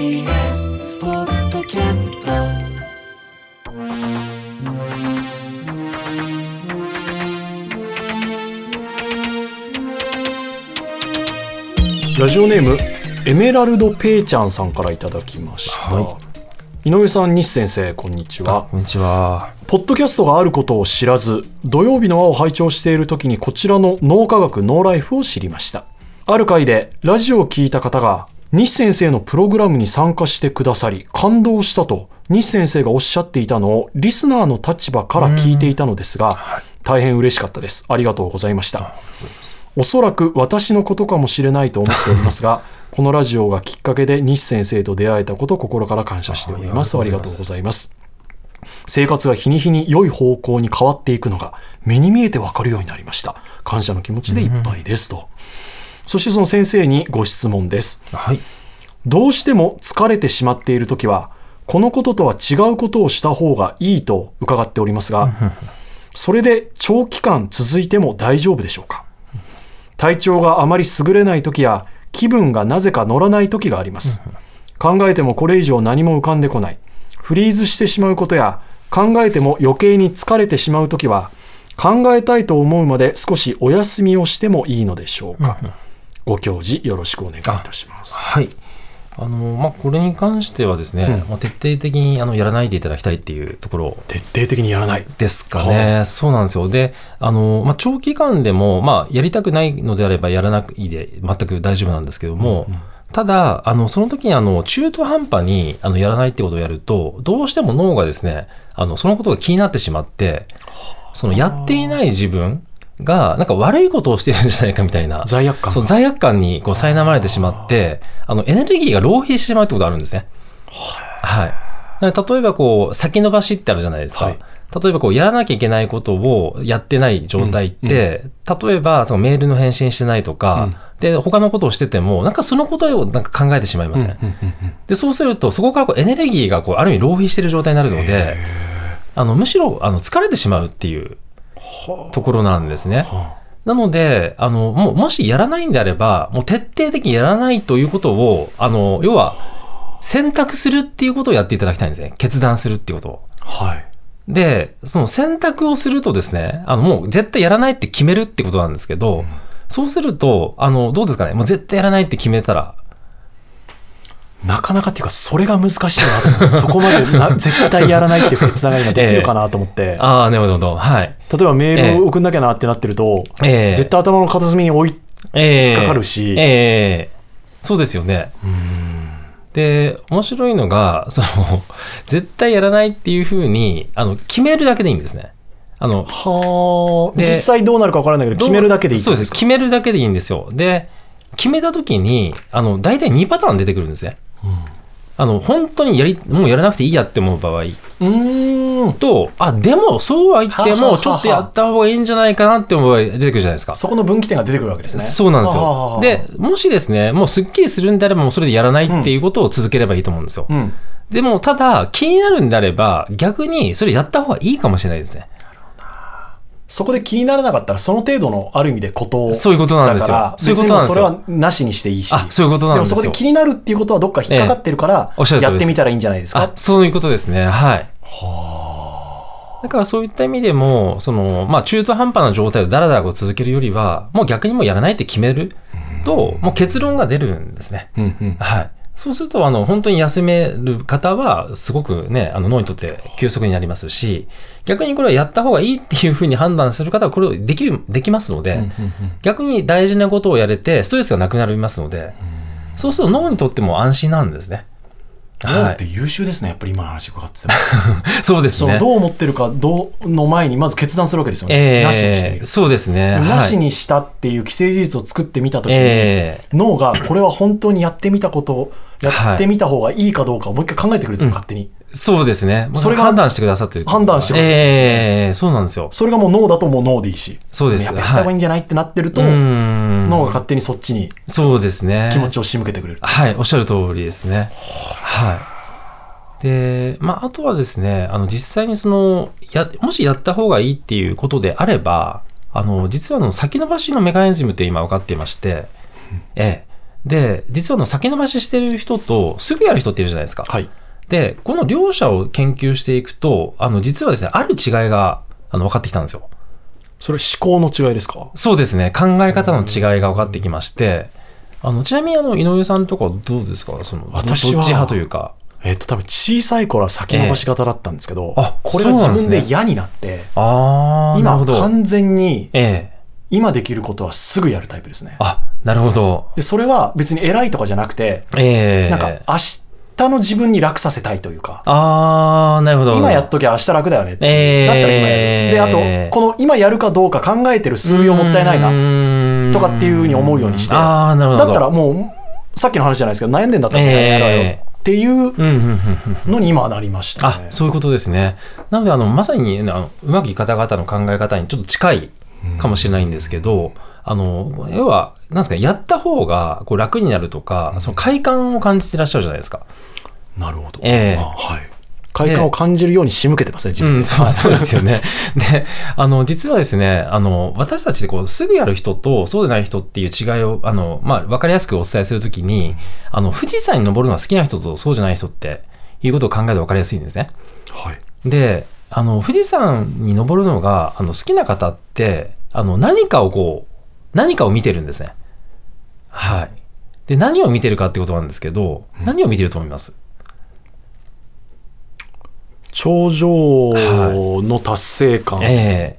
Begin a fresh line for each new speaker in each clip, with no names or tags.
TBS ポッドキャスト
ラジオネームエメラルドペイちゃんさんからいただきました、
は
井上さん西先生こんにちは。
こんにちは。
ポッドキャストがあることを知らず土曜日の輪を拝聴している時にこちらの脳科学ノーライフを知りました。ある回でラジオを聞いた方が西先生のプログラムに参加してくださり感動したと西先生がおっしゃっていたのをリスナーの立場から聞いていたのですが大変嬉しかったです。ありがとうございました。おそらく私のことかもしれないと思っておりますが このラジオがきっかけで西先生と出会えたこと心から感謝しております。あ
あ
りがとう
ござ
ございます。生活が日に日に良い方向に変わっていくのが目に見えてわかるようになりました。感謝の気持ちでいっぱいですと、そしてその先生にご質問です。
はい。
どうしても疲れてしまっている時はこのこととは違うことをした方がいいと伺っておりますがそれで長期間続いても大丈夫でしょうか？体調があまり優れない時や気分がなぜか乗らない時があります。考えてもこれ以上何も浮かんでこない。フリーズしてしまうことや考えても余計に疲れてしまう時は考えたいと思うまで少しお休みをしてもいいのでしょうか？ご教示よろしくお願いいたします
はい。あの、まあ、これに関してはですね、
うん
まあ、徹底的にあのやらないでいただきたいっていうところ
徹底的にやらない
ですかね。そうなんですよ。で、あの、まあ、長期間でも、まあ、やりたくないのであればやらなくいいで全く大丈夫なんですけども、ただ、あの、その時に、あの、中途半端に、あの、やらないってことをやると、どうしても脳がですね、あの、そのことが気になってしまって、その、やっていない自分が、なんか悪いことをしてるんじゃないかみたいな、
罪悪感
そう罪悪感にこう苛まれてしまって、あの、エネルギーが浪費してしまうってことがあるんですね。はい。例えばこう、先延ばしってあるじゃないですか。
はい
例えばこう、やらなきゃいけないことをやってない状態って、例えばそのメールの返信してないとか、
うん
で、他のことをしてても、なんかそのことをなんか考えてしまいますね。
うんうんうん
で、そうすると、そこからこうエネルギーがこう、ある意味浪費してる状態になるので、あの、むしろ、あの、疲れてしまうっていうところなんですね。
は
なので、あの、もう、もしやらないんであれば、もう徹底的にやらないということを、あの、要は、選択するっていうことをやっていただきたいんですね。決断するっていうことを。
あはい
で、その選択をするとですね、あの、もう絶対やらないって決めるってことなんですけど、そうすると、あの、どうですかね、もう絶対やらないって決めたら、
なかなかっていうか、それが難しいなと思う。そこまでな 絶対やらないっていう決断が今できるかなと思って。
ああ、なるほど、はい。
例えばメールを送んなきゃなってなってると、
ええ
絶対頭の片隅に置い
ええ
引っかかるし
ええそうですよね。で、面白いのが、その、絶対やらないっていうふうに、あの、決めるだけでいいんですね。あの、
は実際どうなるか分からないけど、決めるだけでいい
そうです。決めるだけでいいんですよ。で、決めたときに、あの、大体2パターン出てくるんですね。あの、本当にやり、もうやらなくていいやって思う場合
うーん。
と、あ、でも、そうは言っても、ちょっとやった方がいいんじゃないかなって思う場合出てくるじゃないですか。
そこの分岐点が出てくるわけですね。
そうなんです。よで、もしですね、もうすっきりするんであれば、もうそれでやらないっていうことを続ければいいと思うんですよ。
うん。
でも、ただ、気になるんであれば、逆にそれやった方がいいかもしれないですね。
そこで気にならなかったら、その程度のある意味でこと
そういうことなんですよ
だから、
そういうことなんですよ
別にもうそれはなしにしていいし。
あそういうことなんですよ
でもそこで気になるっていうことはどっか引っかかってるから、やってみたらいいんじゃないですか？
あ、。そういうことですね。はい。だからそういった意味でも、その、まあ中途半端な状態をダラダラこう続けるよりは、もう逆にもうやらないって決めると、もう結論が出るんですね。
うんうん。
はい。そうすると、あの、本当に休める方は、すごくね、あの、脳にとって休息になりますし、逆にこれはやった方がいいっていうふうに判断する方は、これをできる、できますので、逆に大事なことをやれて、ストレスがなくなりますので、そうすると脳にとっても安心なんですね。
脳って優秀ですね、やっぱり今の話伺ってても。
そうですね。
どう思ってるかどうの前にまず決断するわけですよね。
ええ
なしにしてみる。
そうですね。はい
なしにしたっていう既成事実を作ってみたときに、
ええ
脳がこれは本当にやってみたことをやってみた方がいいかどうかをもう一回考えてくれるんですよ、勝手に。
そうですね。
それが
判断してくださってる。
判断してくださってる
ええそうなんですよ。
それがもう脳だともう脳でいいし。
そうです
やっぱやった方がいいんじゃないってなってると、
うーん。
脳が勝手にそっちに
そうですね。
気持ちを仕向けてくれる。
はい、おっしゃる通りですね。はい。で、まあ、あとはですね、あの、実際にその、や、もしやった方がいいっていうことであれば、あの、実はあの、先延ばしのメカニズムって今分かっていまして、ええ。で、実はあの先延ばししてる人とすぐやる人っているじゃないですか。
はい。
で、この両者を研究していくと、あの、実はですね、ある違いが、あの、分かってきたんですよ。
それ思考の違いですか？
そうですね、考え方の違いが分かってきまして、あの、ちなみにあの、井上さんとかどうですか？その、
私は
どっち派というか。
えっ、と、多分小さい頃は先延ばし型だったんですけど、
ええあ
これが自分で嫌になって、
あー、なる
今
ほど。
完全に
ええ
今できることはすぐやるタイプですね。
あ、なるほど。
で、それは別に偉いとかじゃなくて、
ええ
なんか明日の自分に楽させたいというか、
あー、なるほど。
今やっときゃ明日楽だよね
ええ
だったら今やる。で、あと、この今やるかどうか考えてる数秒もったいないな。
な
とかっていうふうに思うようにして
あー、なるほど。
だったらもう、さっきの話じゃないですけど、悩んでんだったらやろうよっていう
うん、うん、うん、うん。
のに今はなりました
あ
ね。
そういうことですね。なので、あの、まさに、あのうまくいく方々の考え方にちょっと近いかもしれないんですけど、あの、要は、なんですか、やった方がこう楽になるとか、その快感を感じてらっしゃるじゃないですか。
なるほど。
ええ
あはい。快感を感じるように仕向けてますね、自分で。
うん、そうそうですよね。で、あの、実はですね、あの、私たちでこう、すぐやる人と、そうでない人っていう違いを、あの、まあ、わかりやすくお伝えするときに、あの、富士山に登るのが好きな人とそうじゃない人って、いうことを考えてわかりやすいんですね。
はい。
で、あの、富士山に登るのが、あの、好きな方って、あの、何かをこう、何かを見てるんですね。はい。で、何を見てるかってことなんですけど、何を見てると思います？
頂上の達成感
ええ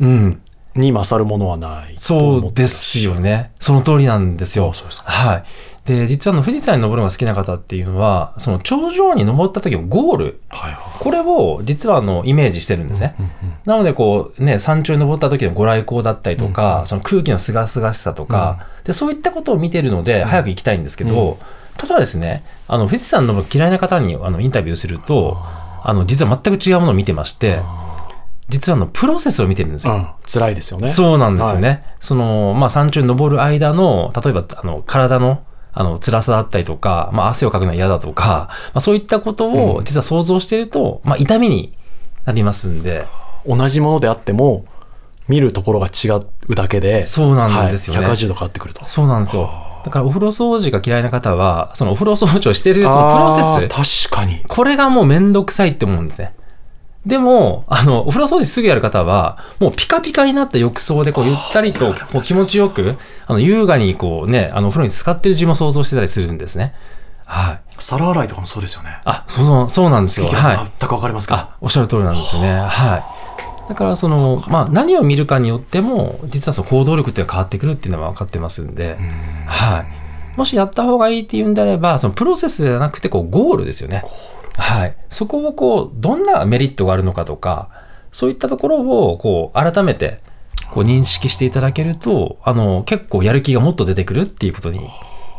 うん。
に勝るものはないと
そうですよね。その通りなんですよ。
そうそうそう
はい。で、実はあの富士山に登るのが好きな方っていうのは、その頂上に登った時のゴール、
はいは
これを実はあのイメージしてるんですね。
い。うんうん
なのでこうね、山頂に登った時のご来光だったりとか、その空気の清々しさとか、で、そういったことを見てるので、早く行きたいんですけど、ただですね、あの富士山登る嫌いな方にあのインタビューすると、あの、実は全く違うものを見てまして、実はあの、プロセスを見てるんですよ。
うん、辛いですよね。
そうなんですよね。その、まあ、山頂に登る間の、例えば、あの、体の、あの、辛さだったりとか、まあ、汗をかくのは嫌だとか、まあ、そういったことを実は想像していると、まあ、痛みになりますんで、
同じものであっても、見るところが違うだけで、
そうなんですよね
はい、180度変わってくると。
そうなんですよ。だから、お風呂掃除が嫌いな方は、そのお風呂掃除をしてるそのプロセス、
確かに。
これがもうめんどくさいって思うんですね。でも、あの、お風呂掃除すぐやる方は、もうピカピカになった浴槽で、こう、ゆったりと、こう、気持ちよく、あの、優雅に、こうね、あの、お風呂に浸かってる自分を想像してたりするんですね。はい。
皿洗いとかもそうですよね。
あ、そう、そうなんですよ。はい。
全くわかりますか
あ、おっしゃる通りなんですよね。はい。だから、その、まあ、何を見るかによっても、実はその行動力っていうのは変わってくるっていうのは分かってますんで、はい。もしやった方がいいっていうんであれば、そのプロセスではなくて、こう、ゴールですよね。はい。そこをこう、どんなメリットがあるのかとか、そういったところを、こう、改めて、こう、認識していただけると、あの、結構やる気がもっと出てくるっていうことに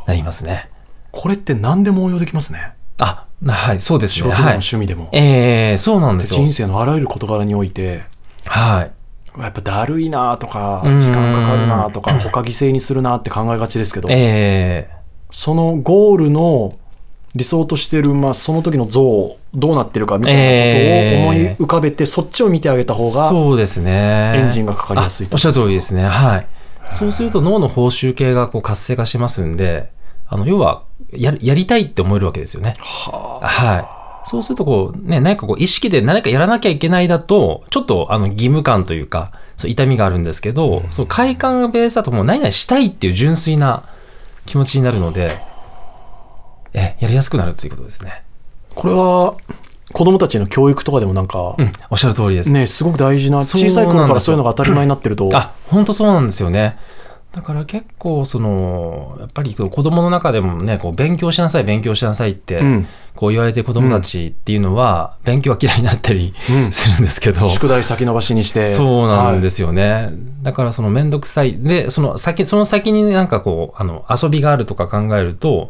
なりますね。
これって何でも応用できますね。
あ、なはい、そうですね。
仕事でも
はい。
趣味でも。
ええそうなんですよ。
人生のあらゆる事柄において、
はい。
やっぱだるいなとか、
うん
時間かかるなとか、他犠牲にするなって考えがちですけど、
ええ
そのゴールの理想としてる、まあ、その時の像、どうなってるかみたいなことを思い浮かべて、そっちを見てあげた方が、
そうですね。
エンジンがかかりやすい
おっしゃる通りですね。はい。そうすると脳の報酬系がこう活性化しますんで、あの、要は、ややりたいって思えるわけですよね。
は
はい。そうするとこう、ね、何かこう意識で何かやらなきゃいけないだと、ちょっとあの義務感というか、そう痛みがあるんですけど、そう快感がベースだともう何々したいっていう純粋な気持ちになるので、え、やりやすくなるということですね。
あこれは子供たちの教育とかでもなんか、
うん、おっしゃる通りです。
ね、すごく大事な、小さい頃からそういうのが当たり前になってると、
あ、本当そうなんですよね。だから結構、その、やっぱり子供の中でもね、こう勉強しなさい、勉強しなさいって、
うん。
こう言われてる子供たちっていうのは、勉強は嫌いになったり
うん。
するんですけど、
宿題先延ばしにして、
そうなん
す。
ですよね。だからそのめんどくさい。で、その先、その先になんかこう、あの、遊びがあるとか考えると、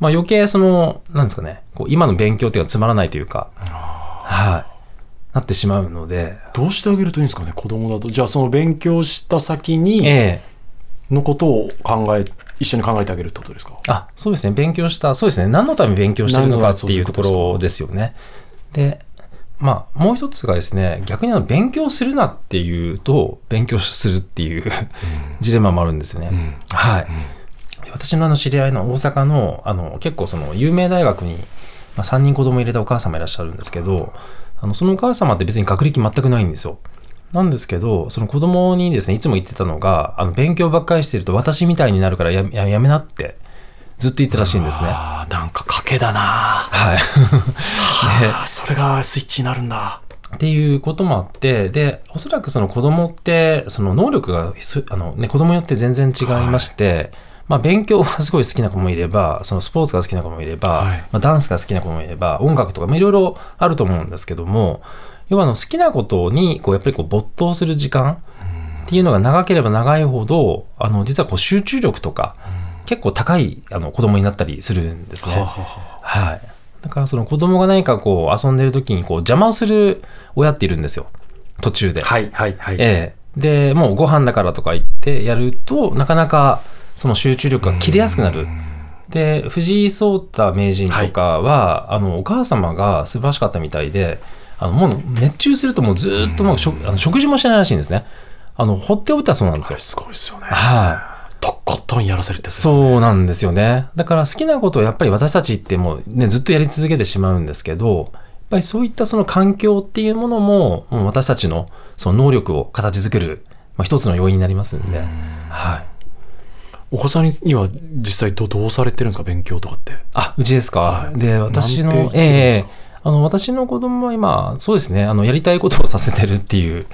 まあ余計その、なんですかね、こう今の勉強っていうのはつまらないというか、はい、なってしまうので、
どうしてあげるといいんですかね、子供だと。じゃあ、その勉強した先に、
ええ
のことを考え、一緒に考えてあげるってことですか？
あ、そうですね。勉強した、そうですね。何のために勉強してるのかっていうところですよね。で、まあ、もう一つがですね、逆にあの勉強するなっていうと、勉強するっていうジレンマもあるんですよね。はい。要私のあの知り合いの大阪のあの結構その有名大学に、まあ、3人子供入れたお母様いらっしゃるんですけどあのそのお母様って別に学歴全くないんですよ。なんですけど、その子供にですね、いつも言ってたのが、あの勉強ばっかりしてると私みたいになるからやややめなってずっと言ってたらしいんですね。
あーなんか賭けだな
はい。
あーそれがスイッチになるんだ。
っていうこともあって、で、おそらくその子供って、その能力がす、あのね、子供によって全然違いまして、まあ勉強がすごい好きな子もいれば、そのスポーツが好きな子もいれば、
はい
まあダンスが好きな子もいれば、音楽とか、まあいろいろあると思うんですけども、要はあの好きなことに、こう、やっぱりこう没頭する時間っていうのが長ければ長いほど、あの、実はこう集中力とか、結構高いあの子供になったりするんですね。
は
い。だからその子供が何かこう遊んでる時にこう邪魔をする親っているんですよ。途中で。
はいはいはい。
ええ。で、もうご飯だからとか言ってやると、なかなかその集中力が切れやすくなる。で、藤井聡太名人とかは、あの、お母様が素晴らしかったみたいで、あの、もう熱中するともうずーっともうしょあの食事もしてないらしいんですね。あの、放っておいたそうなんですよ。
すごいですよね。
はい。
とことんやらせるって
そうなんですよね。だから好きなことをやっぱり私たちってもうね、ずっとやり続けてしまうんですけど、やっぱりそういったその環境っていうものも、もう私たちのその能力を形作る、まあ、一つの要因になりますんで、はい。
お子さんには実際どどうされてるんですか勉強とかって。
あ、うちですか。
はい
で、私のええあの、私の子供は今、そうですね、あの、やりたいことをさせてるっていう、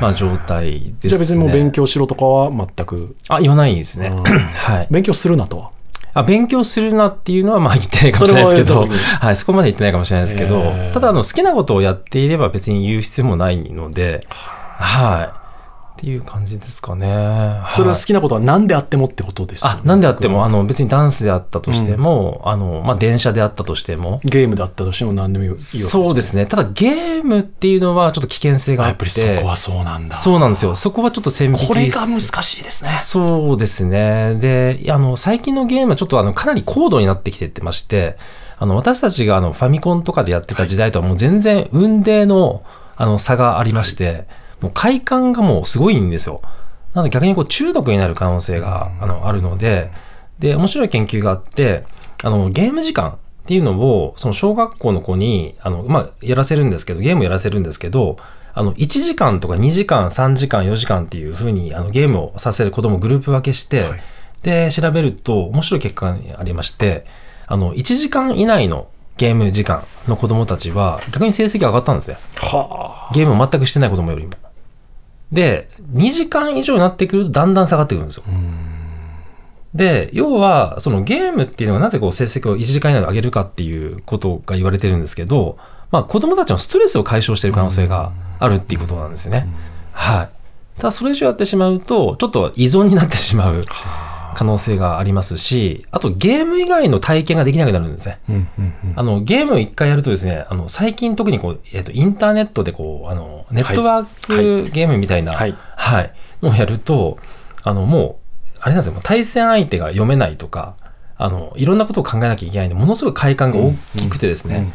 まあ、状態ですね。
じゃあ別にもう勉強しろとかは全く？
あ、言わないですね。
うん
はい。
勉強するなとは？
あ勉強するなっていうのはまあ言ってないかもしれないですけど、
は
い、そこまで言ってないかもしれないですけど、ただあの好きなことをやっていれば別に言う必要もないので、はい。っていう感じですかね。はい
それは好きなことは何であってもってことですよね、
あ、なんであっても、あの別にダンスであったとしても、あの、まあ電車であったとしても、
ゲームだったとしても何でもいいわけですね
そうですね。ただゲームっていうのはちょっと危険性があっ、
あやってぱりそこはそうなんだ。
そうなんですよ。そこはちょっと線引き
これが難しいですね。
そうですね。で、あの、最近のゲームはちょっとあの、かなり高度になってきてってまして、あの、私たちがあの、ファミコンとかでやってた時代とはもう全然運命の、あの、差がありまして、もう快感がもうすごいんですよ。なので逆にこう中毒になる可能性があのあるので、で、面白い研究があって、あの、ゲーム時間っていうのを、その小学校の子に、あの、まあ、やらせるんですけど、ゲームやらせるんですけど、あの、1時間とか2時間、3時間、4時間っていうふうに、あの、ゲームをさせる子供をグループ分けして、
はい
で、調べると面白い結果がありまして、あの、1時間以内のゲーム時間の子供たちは、逆に成績上がったんですね。
は
ゲームを全くしてない子供よりも。で、2時間以上になってくるとだんだん下がってくるんですよ。で、要は、そのゲームっていうのがなぜこう成績を1時間以内で上げるかっていうことが言われてるんですけど、まあ子供たちのストレスを解消している可能性があるっていうことなんですよね。はい。ただそれ以上やってしまうと、ちょっと依存になってしまう可能性がありますし、あとゲーム以外の体験ができなくなるんですね。
うんうんうん。
あの、ゲームを一回やるとですね、あの、最近特にこう、えっ、と、インターネットでこう、あの、ネットワークゲームみたいな、
はい。
はい、のをやると、あの、もう、あれなんですよ、もう対戦相手が読めないとか、あの、いろんなことを考えなきゃいけないんで、ものすごい快感が大きくてですね、
うんうん。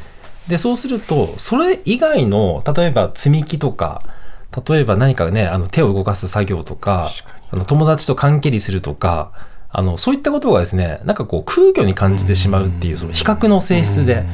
で、そうすると、それ以外の、例えば積み木とか、例えば何かね、あの手を動かす作業とか、あの友達と関係りするとか、あの、そういったことがですね、なんかこう空虚に感じてしまうっていう、その比較の性質で、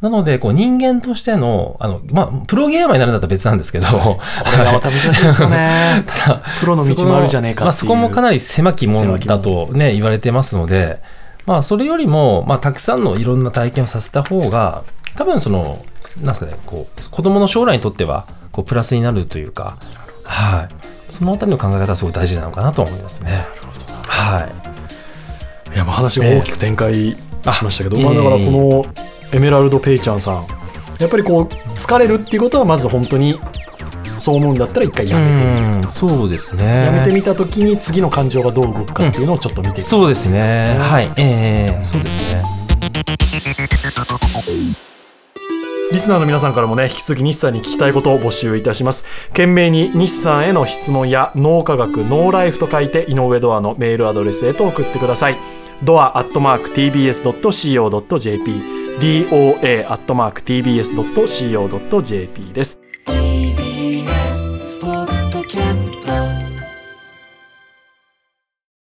なので、こう人間としての、あの、まあ、プロゲーマーになるんだったら別なんですけど、
これがまた難しいですよね。
ただ
プロの道もあるじゃねえか
まあ、そこもかなり狭きものだとね、言われてますので、まあ、それよりも、まあ、たくさんのいろんな体験をさせた方が、多分その、なんですかね、こう、子供の将来にとっては、こう、プラスになるというか、はい。そのあたりの考え方はすごい大事なのかなと思いますね。はい。
いや、まあ話が大きく展開しましたけど、
ええ
まあだからこのエメラルド・ペイちゃんさん、やっぱりこう、疲れるっていうことは、まず本当に、そう思うんだったら一回やめてみる。
うん、そうですね。
やめてみたときに次の感情がどう動くかっていうのをちょっと見ていく。
そうですね。はい。ええそうですね。
リスナーの皆さんからもね、引き続き日産に聞きたいことを募集いたします。懸命に日産への質問や脳科学、ノーライフと書いて井上ドアのメールアドレスへと送ってください。ドアアットマーク TBS.CO.JP doa アットマーク TBS.CO.JP です。